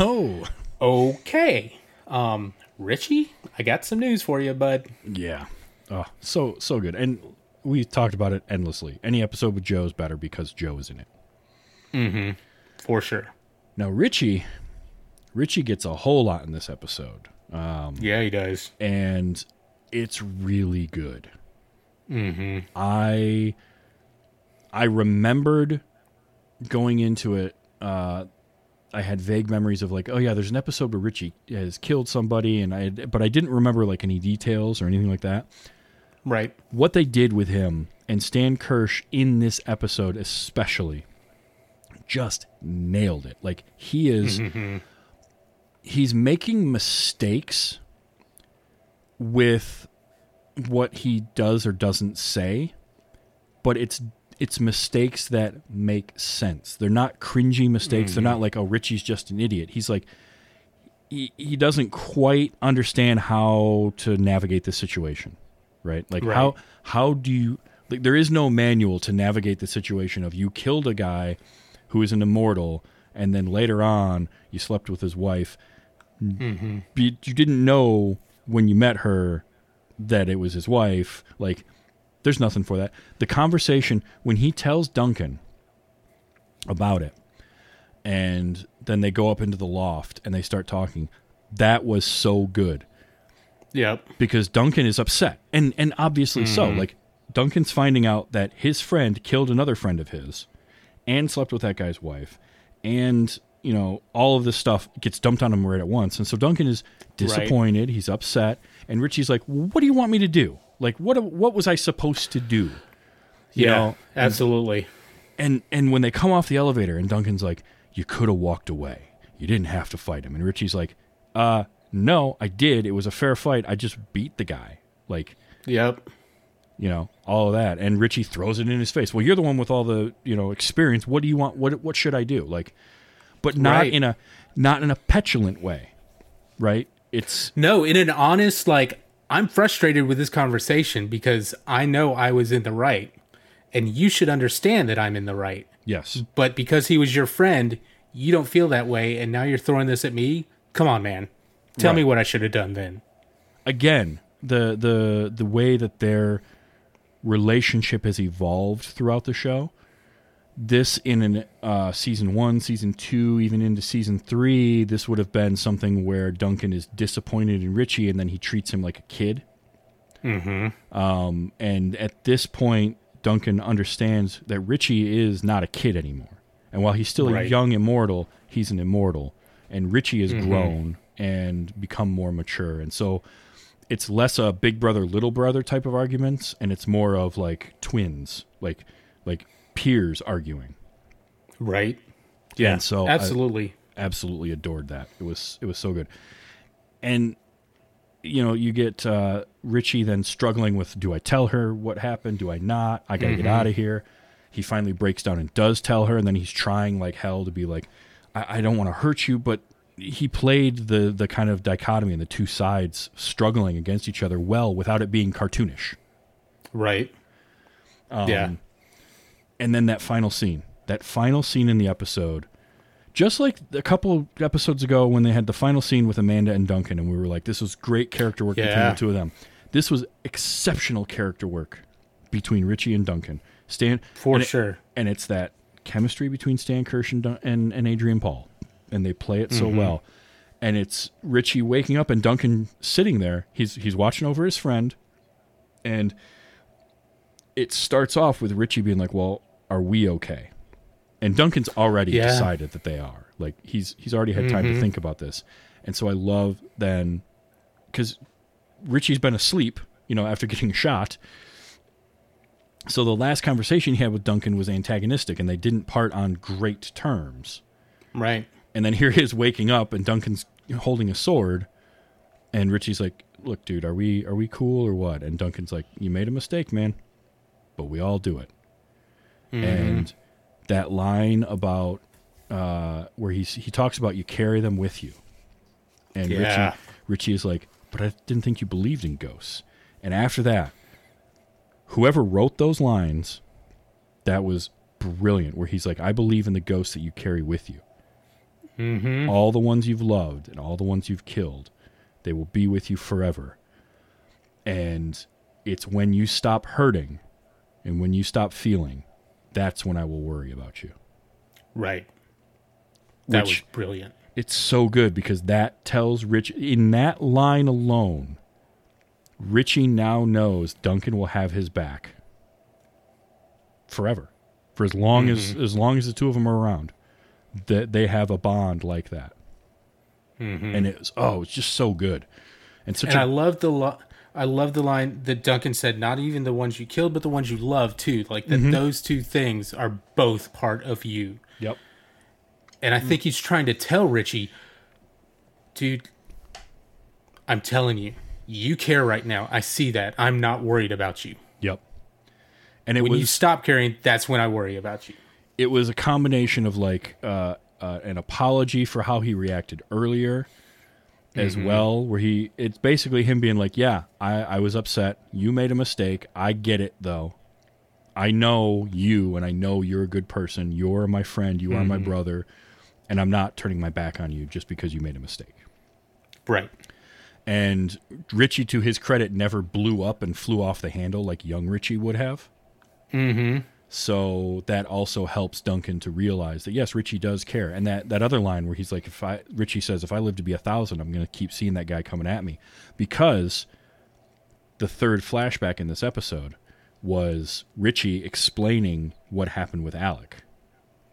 Oh, Okay. Um, Richie, I got some news for you, bud. yeah. Oh, so so good. And we talked about it endlessly. Any episode with Joe is better because Joe is in it. Mm-hmm. For sure. Now Richie, Richie gets a whole lot in this episode, Um, Yeah, he does. and it's really good. Mm-hmm. I I remembered going into it. Uh, I had vague memories of like, oh yeah, there's an episode where Richie has killed somebody, and I but I didn't remember like any details or anything like that. Right. what they did with him and Stan Kirsch in this episode especially just nailed it. Like he is he's making mistakes with what he does or doesn't say, but it's it's mistakes that make sense. They're not cringy mistakes. They're not like, oh, Richie's just an idiot. He's like he, he doesn't quite understand how to navigate the situation, right? Like Right. how how do you like there is no manual to navigate the situation of you killed a guy who is an immortal and then later on you slept with his wife. Mm-hmm. You didn't know when you met her that it was his wife. Like there's nothing for that. The conversation when he tells Duncan about it and then they go up into the loft and they start talking. That was so good Yep. because Duncan is upset, and and obviously so. Mm-hmm. Like Duncan's finding out that his friend killed another friend of his, and slept with that guy's wife, and you know all of this stuff gets dumped on him right at once, and so Duncan is disappointed. He's upset, and Richie's like, "What do you want me to do? Like, what what was I supposed to do?" You Yeah. know, absolutely. and and when they come off the elevator and Duncan's like, "You could have walked away. You didn't have to fight him." And Richie's like, "Uh, no, I did. It was a fair fight. I just beat the guy." Like, Yep. you know, all of that. And Richie throws it in his face. Well, you're the one with all the, you know, experience. What do you want? What what should I do? Like but not Right. in a not in a petulant way. Right? It's No, in an honest, like, I'm frustrated with this conversation because I know I was in the right, and you should understand that I'm in the right. yes. But because he was your friend, you don't feel that way, and now you're throwing this at me. Come on, man. Tell me what I should have done then. again the the the way that their relationship has evolved throughout the show this in an uh, season one season two even into season three this would have been something where duncan is disappointed in richie and then he treats him like a kid. Mm-hmm. um, and at this point duncan understands that richie is not a kid anymore. And while he's still a young immortal he's an immortal. And richie has grown and become more mature. And so it's less a big brother little brother type of arguments and it's more of like twins. Like like peers arguing Right? Yeah. And so I- absolutely. absolutely adored that it was it was so good and you know you get uh richie then struggling with do i tell her what happened do i not i gotta get out of here he finally breaks down and does tell her and then he's trying like hell to be like i, I don't want to hurt you but he played the the kind of dichotomy and the two sides struggling against each other well without it being cartoonish right. Um, yeah. And then that final scene that final scene in the episode just like a couple episodes ago when they had the final scene with amanda and duncan and we were like this was great character work between the two of them. This was exceptional character work between richie and duncan. Stan For and it- sure. and it's that chemistry between stan kirsch and, Dun- and, and adrian paul and they play it so mm-hmm. well. And it's richie waking up and duncan sitting there. He's he's watching over his friend and it starts off with Richie being like, "Well, are we okay?" And Duncan's already Yeah. decided that they are. Like he's he's already had time to mm-hmm. think about this. And so I love then cuz Richie's been asleep, you know, after getting shot. So the last conversation he had with Duncan was antagonistic and they didn't part on great terms. Right. And then here he is waking up and Duncan's holding a sword and Richie's like, "Look, dude, are we are we cool or what?" And Duncan's like, "You made a mistake, man. But we all do it." And that line about uh, where he's he talks about you carry them with you. And Yeah. Richie Richie is like, but I didn't think you believed in ghosts. And after that, whoever wrote those lines, that was brilliant. Where he's like, I believe in the ghosts that you carry with you. Mm-hmm. All the ones you've loved and all the ones you've killed, they will be with you forever. And it's when you stop hurting and when you stop feeling, that's when I will worry about you. Right. That Which- was brilliant. It's so good because that tells Rich in that line alone. Richie now knows Duncan will have his back forever, for as long as mm-hmm. as long as the two of them are around. That they have a bond like that, mm-hmm. and it's oh, it's just so good, and such And a I love the lo- I love the line that Duncan said, not even the ones you killed, but the ones you love too. Like Mm-hmm. that those two things are both part of you. yep, And I think he's trying to tell Richie, dude, I'm telling you, you care right now. I see that. I'm not worried about you. yep, and it When was you stop caring, that's when I worry about you. it was a combination of like uh, uh, an apology for how he reacted earlier as well where he it's basically him being like yeah I, I was upset. You made a mistake. I get it though. I know you and i know you're a good person. You're my friend. You are my brother. And i'm not turning my back on you just because you made a mistake. Right. and richie to his credit never blew up and flew off the handle like young richie would have. Mm-hmm. So that also helps Duncan to realize that yes, Richie does care. And that, that other line where he's like, if I Richie says, if I live to be a thousand, I'm gonna keep seeing that guy coming at me. Because the third flashback in this episode was Richie explaining what happened with Alec.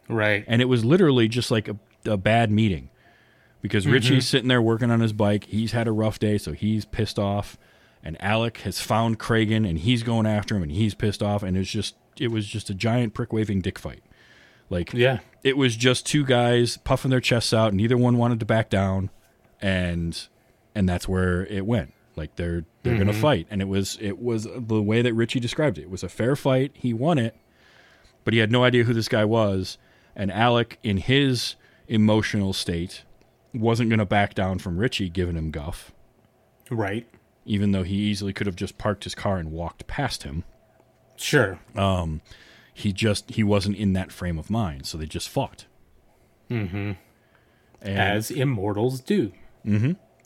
Right. And it was literally just like a, a bad meeting. Because Richie's mm-hmm. sitting there working on his bike. He's had a rough day, so he's pissed off. And Alec has found Cragen and he's going after him and he's pissed off. And it's just it was just a giant prick waving dick fight. Like Yeah. it was just two guys puffing their chests out. Neither one wanted to back down, and and that's where it went. Like they're they're gonna mm-hmm. fight, and it was it was the way that Richie described it. It was a fair fight. He won it, but he had no idea who this guy was. And Alec, in his emotional state, wasn't gonna back down from Richie giving him guff, Right. even though he easily could have just parked his car and walked past him. Sure. He just he wasn't in that frame of mind, so they just fought. Mm-hmm. And As immortals do.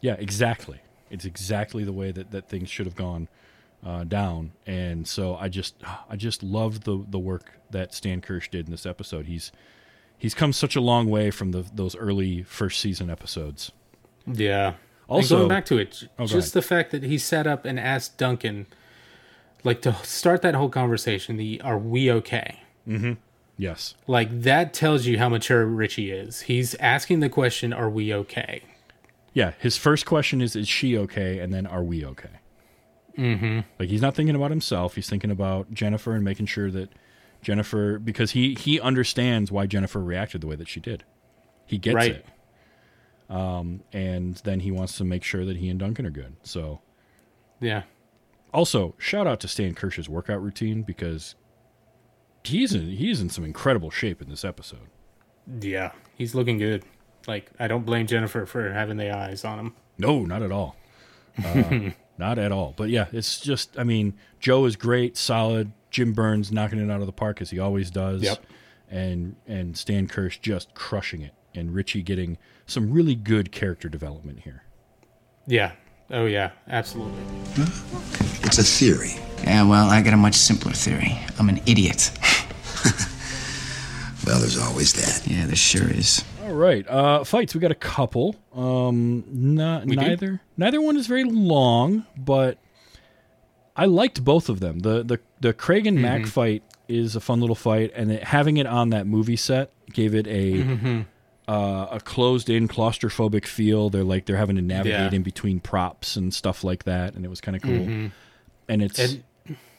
Yeah, exactly. It's exactly the way that, that things should have gone uh, down. And so I just I just loved the the work that Stan Kirsch did in this episode. He's he's come such a long way from the those early first season episodes. Yeah. Also- and going back to it, Oh, just the fact that he sat up and asked Duncan, like to start that whole conversation, the "Are we okay?" Yes. Like that tells you how mature Richie is. He's asking the question, "Are we okay?" Yeah, his first question is is she okay and then are we okay? Mm-hmm. Like he's not thinking about himself, he's thinking about Jennifer and making sure that Jennifer because he he understands why Jennifer reacted the way that she did. He gets Right. it. Um, and then he wants to make sure that he and Duncan are good. So Yeah. Also shout out to Stan Kirsch's workout routine because he's in he's in some incredible shape in this episode. Yeah. He's looking good. Like I don't blame Jennifer for having the eyes on him. No, not at all. Uh, not at all. But yeah, it's just, I mean, Joe is great, solid. Jim Byrnes knocking it out of the park as he always does. Yep. And and Stan Kirsch just crushing it, and Richie getting some really good character development here. Yeah. Oh yeah. Absolutely. It's a theory. Yeah, well, I got a much simpler theory. I'm an idiot. Well, there's always that. Yeah, there sure is. All right, uh, fights. We got a couple. Um, not, We do? neither neither one is very long, but I liked both of them. The the the Cragen Mac fight is a fun little fight, and it, having it on that movie set gave it a uh, a closed in claustrophobic feel. They're like they're having to navigate Yeah. in between props and stuff like that, and it was kind of cool. And it's And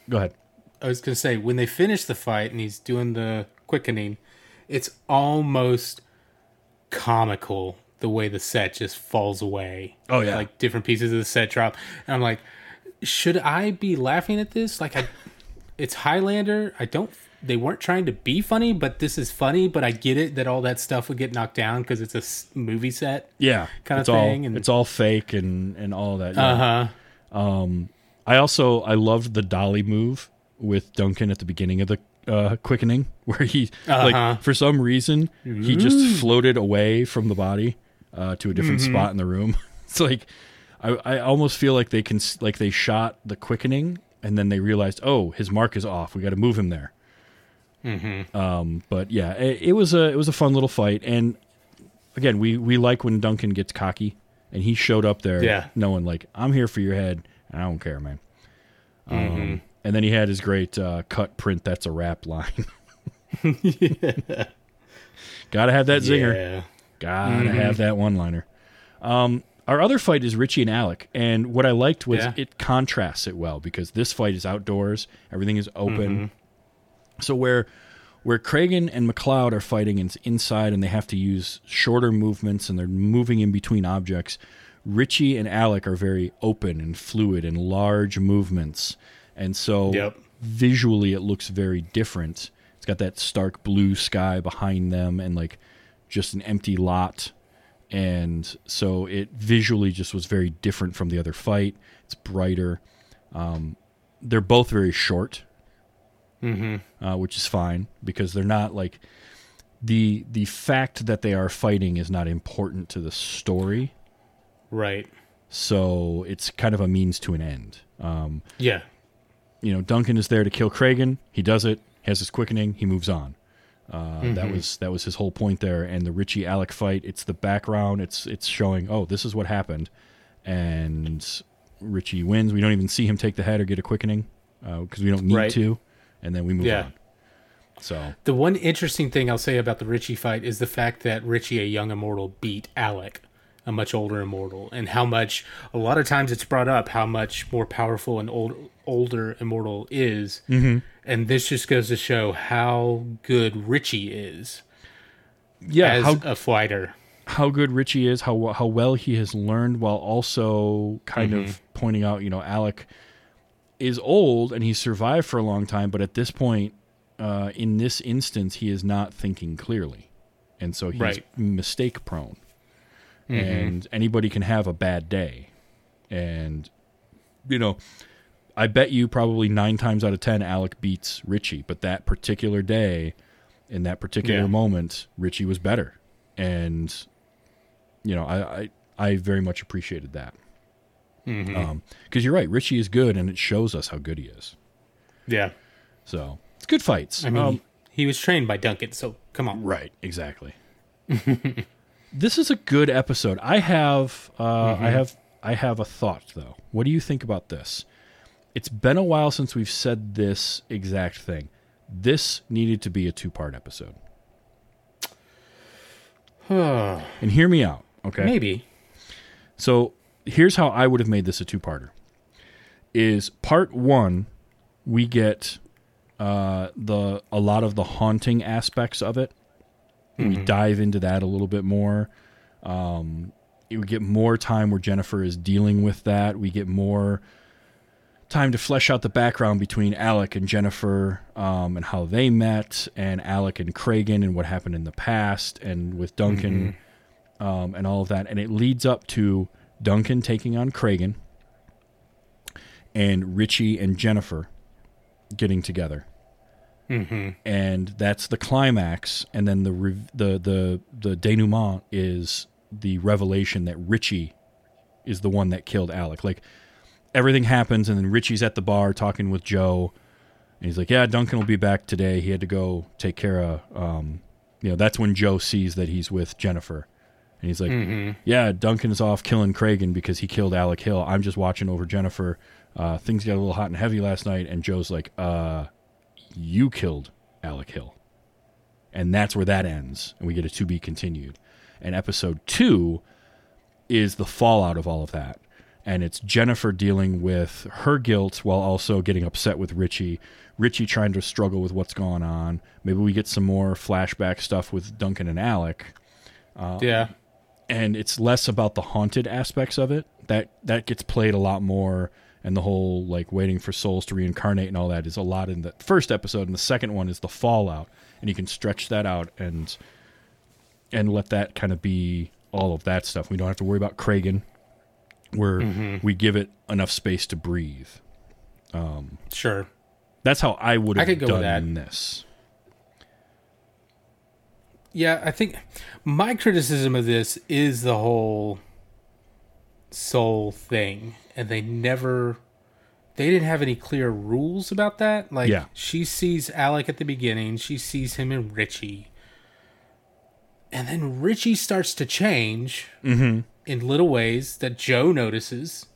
go ahead. I was gonna say when they finish the fight and he's doing the quickening, it's almost comical the way the set just falls away. Oh, yeah. like different pieces of the set drop, and I'm like, should I be laughing at this? Like I, it's Highlander. I don't. They weren't trying to be funny, but this is funny. But I get it that all that stuff would get knocked down because it's a movie set. Yeah, Kinda thing, All, and- it's all fake and and all that. yeah. Uh huh. I also I loved the dolly move with Duncan at the beginning of the uh, quickening, where he Uh-huh. like for some reason he just floated away from the body uh, to a different Mm-hmm. spot in the room. it's like I, I almost feel like they can like they shot the quickening and then they realized oh his mark is off we got to move him there. Mm-hmm. Um, but yeah, it, it was a it was a fun little fight and again we we like when Duncan gets cocky and he showed up there Yeah. knowing like I'm here for your head and I don't care man. Mm-hmm. Um, and then he had his great uh, cut print. That's a wrap line. Gotta have that zinger. Yeah. Gotta have that one liner. Um, our other fight is Richie and Alec, and what I liked was Yeah. it contrasts it well because this fight is outdoors, everything is open. So where where Cragen and MacLeod are fighting and inside and they have to use shorter movements and they're moving in between objects, Richie and Alec are very open and fluid and large movements. And so Yep. visually it looks very different. It's got that stark blue sky behind them and like just an empty lot. And so it visually just was very different from the other fight. It's brighter. Um, they're both very short, uh, which is fine because they're not like the the fact that they are fighting is not important to the story. Right. So it's kind of a means to an end. Um, Yeah. you know, Duncan is there to kill Cragen. He does it. Has his quickening. He moves on. Uh, That was that was his whole point there. And the Richie Alec fight. It's the background. It's it's showing. Oh, this is what happened, and Richie wins. We don't even see him take the head or get a quickening because we don't need Right. to. And then we move Yeah. on. So The one interesting thing I'll say about the Richie fight is the fact that Richie, a young immortal, beat Alec, a much older immortal, and how much a lot of times it's brought up how much more powerful an old older immortal is, mm-hmm. and this just goes to show how good Richie is yeah, as how a fighter. how good Richie is, how how well he has learned, while also kind of pointing out, you know, Alec is old and he's survived for a long time, but at this point, uh, in this instance, he is not thinking clearly, and so he's Right. mistake prone, and anybody can have a bad day, and you know. I bet you probably nine times out of ten, Alec beats Richie. But that particular day, in that particular Yeah. moment, Richie was better, and you know, I I, I very much appreciated that. Because you're right, Richie is good, and it shows us how good he is. Yeah, So it's good fights. I mean, Um, he was trained by Duncan, so come on. right, exactly. this is a good episode. I have uh, I have I have a thought though. What do you think about this? It's been a while since we've said this exact thing. This needed to be a two part episode. and hear me out, okay? Maybe. So here's how I would have made this a two parter. Is part one, we get uh, the a lot of the haunting aspects of it. We dive into that a little bit more. Um, we get more time where Jennifer is dealing with that. We get more time to flesh out the background between Alec and Jennifer um, and how they met, and Alec and Cragen and what happened in the past, and with Duncan um, and all of that. And it leads up to Duncan taking on Cragen and Richie and Jennifer getting together. Mm-hmm. And that's the climax. And then the rev- the the the denouement is the revelation that Richie is the one that killed Alec. Like everything happens, and then Richie's at the bar talking with Joe, and he's like, "Yeah, Duncan will be back today. He had to go take care of." Um, you know, that's when Joe sees that he's with Jennifer, and he's like, "Yeah, Duncan's off killing Cragen because he killed Alec Hill. I'm just watching over Jennifer. Uh, things got a little hot and heavy last night." And Joe's like, "Uh, you killed Alec Hill," and that's where that ends, and we get a to be continued. And episode two is the fallout of all of that. And it's Jennifer dealing with her guilt while also getting upset with Richie. Richie trying to struggle with what's going on. Maybe we get some more flashback stuff with Duncan and Alec. yeah. And it's less about the haunted aspects of it. That that gets played a lot more and the whole like waiting for souls to reincarnate and all that is a lot in the first episode, and the second one is the fallout, and you can stretch that out and and let that kind of be all of that stuff. We don't have to worry about Cragen. Where Mm-hmm. we give it enough space to breathe. Um, Sure. That's how I would I have could go with done that. this. Yeah, I think my criticism of this is the whole soul thing, and they never. They didn't have any clear rules about that. Like, Yeah. she sees Alec at the beginning, she sees him and Richie. And then Richie starts to change Mm-hmm. in little ways that Joe notices.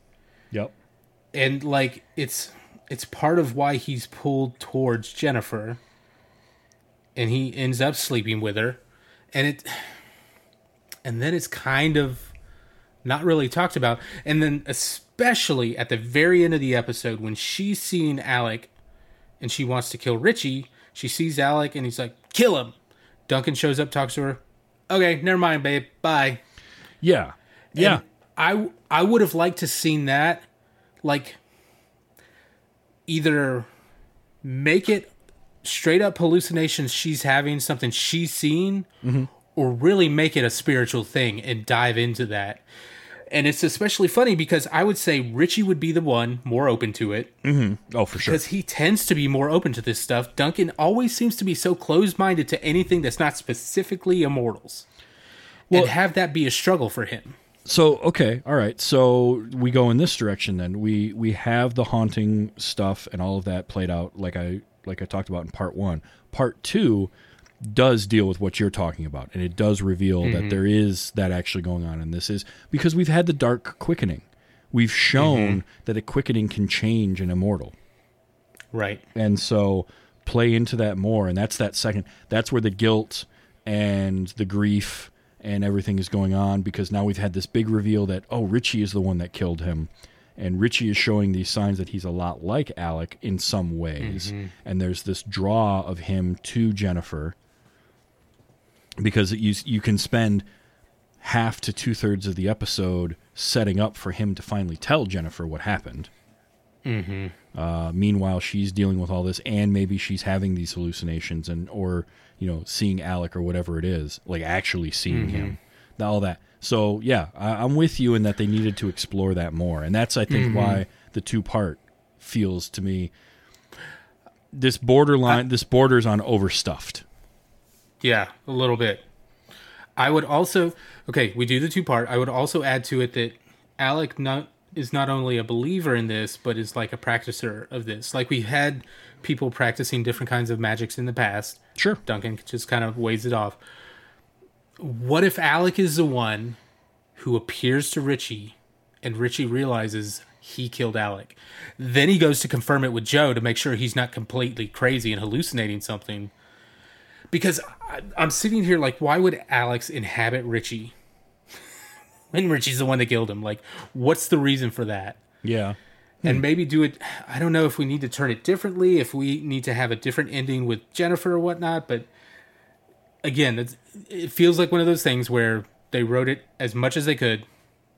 Yep. and like it's it's part of why he's pulled towards Jennifer and he ends up sleeping with her and it and then it's kind of not really talked about. And then especially at the very end of the episode when she's seeing Alec and she wants to kill Richie she sees Alec and he's like kill him. Duncan shows up talks to her. Okay never mind babe. Bye. Yeah. Yeah. and I I would have liked to seen that, like, either make it straight up hallucinations she's having, something she's seeing, or really make it a spiritual thing and dive into that. And it's especially funny because I would say Richie would be the one more open to it mm-hmm. oh, for sure. because he tends to be more open to this stuff. Duncan always seems to be so closed minded to anything that's not specifically immortals. Well- and have that be a struggle for him. So okay, all right. So we go in this direction then. We we have the haunting stuff and all of that played out like I like I talked about in part one. Part two does deal with what you're talking about, and it does reveal that mm-hmm. there is that actually going on. And this is because we've had the dark quickening. We've shown mm-hmm. that a quickening can change an immortal. Right. and so play into that more and that's that second that's where the guilt and the grief and everything is going on because now we've had this big reveal that oh richie is the one that killed him and richie is showing these signs that he's a lot like alec in some ways. Mm-hmm. And there's this draw of him to jennifer because you you can spend half to two thirds of the episode setting up for him to finally tell jennifer what happened. Mm-hmm. Uh, meanwhile, she's dealing with all this, and maybe she's having these hallucinations, and or you know, seeing Alec or whatever it is, like actually seeing mm-hmm. him, all that. So yeah, I, I'm with you in that they needed to explore that more, and that's I think why mm-hmm. the two part feels to me this borderline, this borders on overstuffed. Yeah, a little bit. I would also okay, we do the two part. I would also add to it that Alec not is not only a believer in this, but is like a practicer of this. Like we had people practicing different kinds of magics in the past. Sure. Duncan just kind of weighs it off. What if Alec is the one who appears to Richie and Richie realizes he killed Alec? Then he goes to confirm it with Joe to make sure he's not completely crazy and hallucinating something. Because I, I'm sitting here like, why would Alex inhabit Richie when Richie's the one that killed him? Like, what's the reason for that? Yeah. and maybe do it i don't know if we need to turn it differently if we need to have a different ending with jennifer or whatnot but again it's, it feels like one of those things where they wrote it as much as they could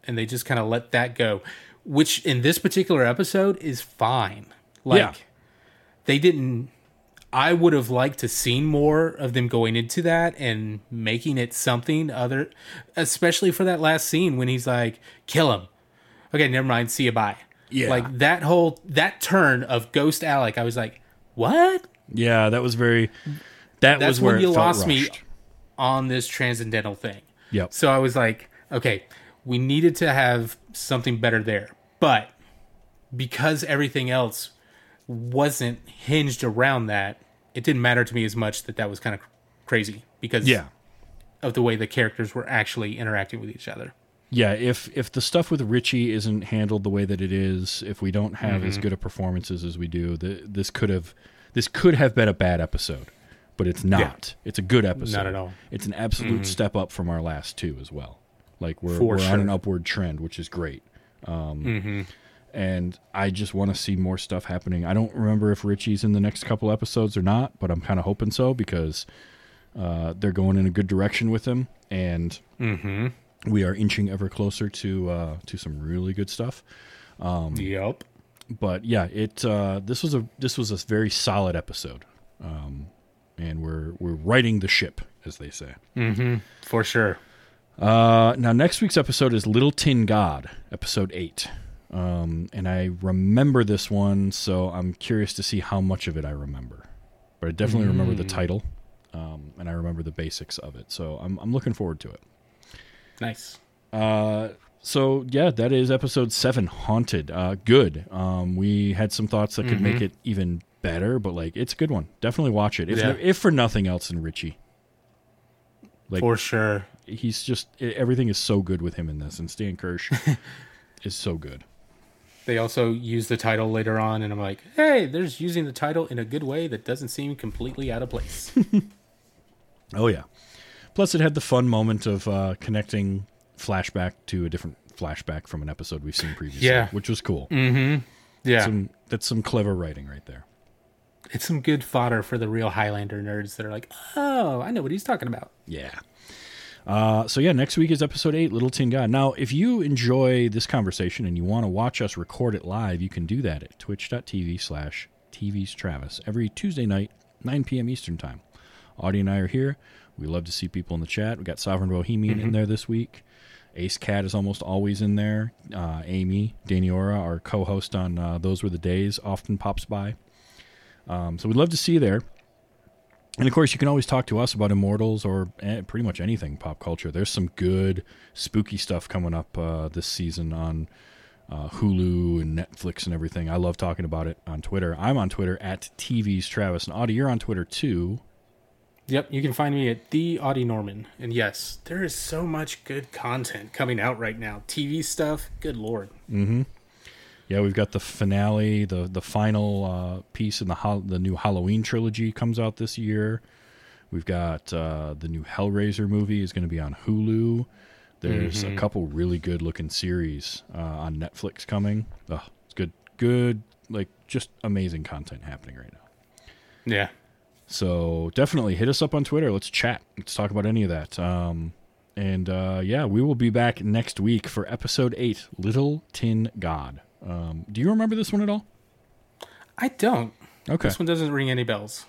and they just kind of let that go which in this particular episode is fine like Yeah. they didn't i would have liked to seen more of them going into that and making it something other especially for that last scene when he's like kill him okay never mind see you bye Yeah. like that whole that turn of ghost alec i was like what Yeah, that was very. That that's was where when you lost me on this transcendental thing Yep. so i was like okay we needed to have something better there but because everything else wasn't hinged around that it didn't matter to me as much that that was kind of crazy because Yeah. of the way the characters were actually interacting with each other Yeah, if if the stuff with Richie isn't handled the way that it is, if we don't have Mm-hmm. as good a performances as we do, the, this could have this could have been a bad episode, but it's not. It's a good episode. Not at all. It's an absolute step up from our last two as well. Like we're For we're on an upward trend, which is great. Um, And I just want to see more stuff happening. I don't remember if Richie's in the next couple episodes or not, but I'm kind of hoping so because uh, they're going in a good direction with him, and we are inching ever closer to uh, to some really good stuff. yep but yeah, it uh, this was a this was a very solid episode, um, and we're we're righting the ship, as they say. For sure. Uh, now, next week's episode is Little Tin God, episode eight. Um, and I remember this one, so I'm curious to see how much of it I remember. But I definitely remember the title, um, and I remember the basics of it. So I'm, I'm looking forward to it. Nice. Uh, so yeah, that is episode seven, Haunted. Uh, good. Um, we had some thoughts that could make it even better, but like it's a good one. Definitely watch it. If, Yeah. if for nothing else, in Richie. Like For sure. he's just everything is so good with him in this, and Stan Kirsch is so good. They also use the title later on, and I'm like, hey, there's using the title in a good way that doesn't seem completely out of place. Oh yeah. Plus, it had the fun moment of uh, connecting flashback to a different flashback from an episode we've seen previously, Yeah. which was cool. Mm-hmm. Yeah. Some, that's some clever writing right there. It's some good fodder for the real Highlander nerds that are like, oh, I know what he's talking about. Yeah. Uh, so yeah, next week is episode eight, Little Tin God. Now, if you enjoy this conversation and you want to watch us record it live, you can do that at twitch.tv slash TV's Travis every Tuesday night, 9 p.m. Eastern time. Audie and I are here. We love to see people in the chat. We got Sovereign Bohemian in there this week. Ace Cat is almost always in there. Uh, Amy Daniora, our co-host on uh, Those Were the Days, often pops by. Um, so we'd love to see you there. And of course, you can always talk to us about Immortals or eh, pretty much anything pop culture. There's some good spooky stuff coming up uh, this season on uh, Hulu and Netflix and everything. I love talking about it on Twitter. I'm on Twitter at TV's Travis. And Audie, you're on Twitter too. Yep, you can find me at the Audie Norman. And yes, there is so much good content coming out right now. TV stuff, good lord. Yeah, we've got the finale, the the final uh, piece in the hol- the new Halloween trilogy comes out this year. We've got uh, the new Hellraiser movie is going to be on Hulu. There's a couple really good looking series uh, on Netflix coming. Oh, it's good, good, like just amazing content happening right now. Yeah. So definitely hit us up on Twitter. Let's chat. Let's talk about any of that. Um, and uh, yeah, we will be back next week for episode eight, Little Tin God. Um, do you remember this one at all? I don't. Okay. This one doesn't ring any bells.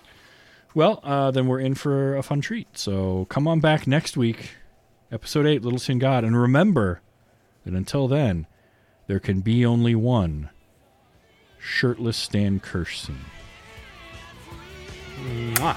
Well, uh, then we're in for a fun treat. So come on back next week, episode eight, Little Tin God, and remember that until then, there can be only one shirtless Stan Kirsch scene. Mwah.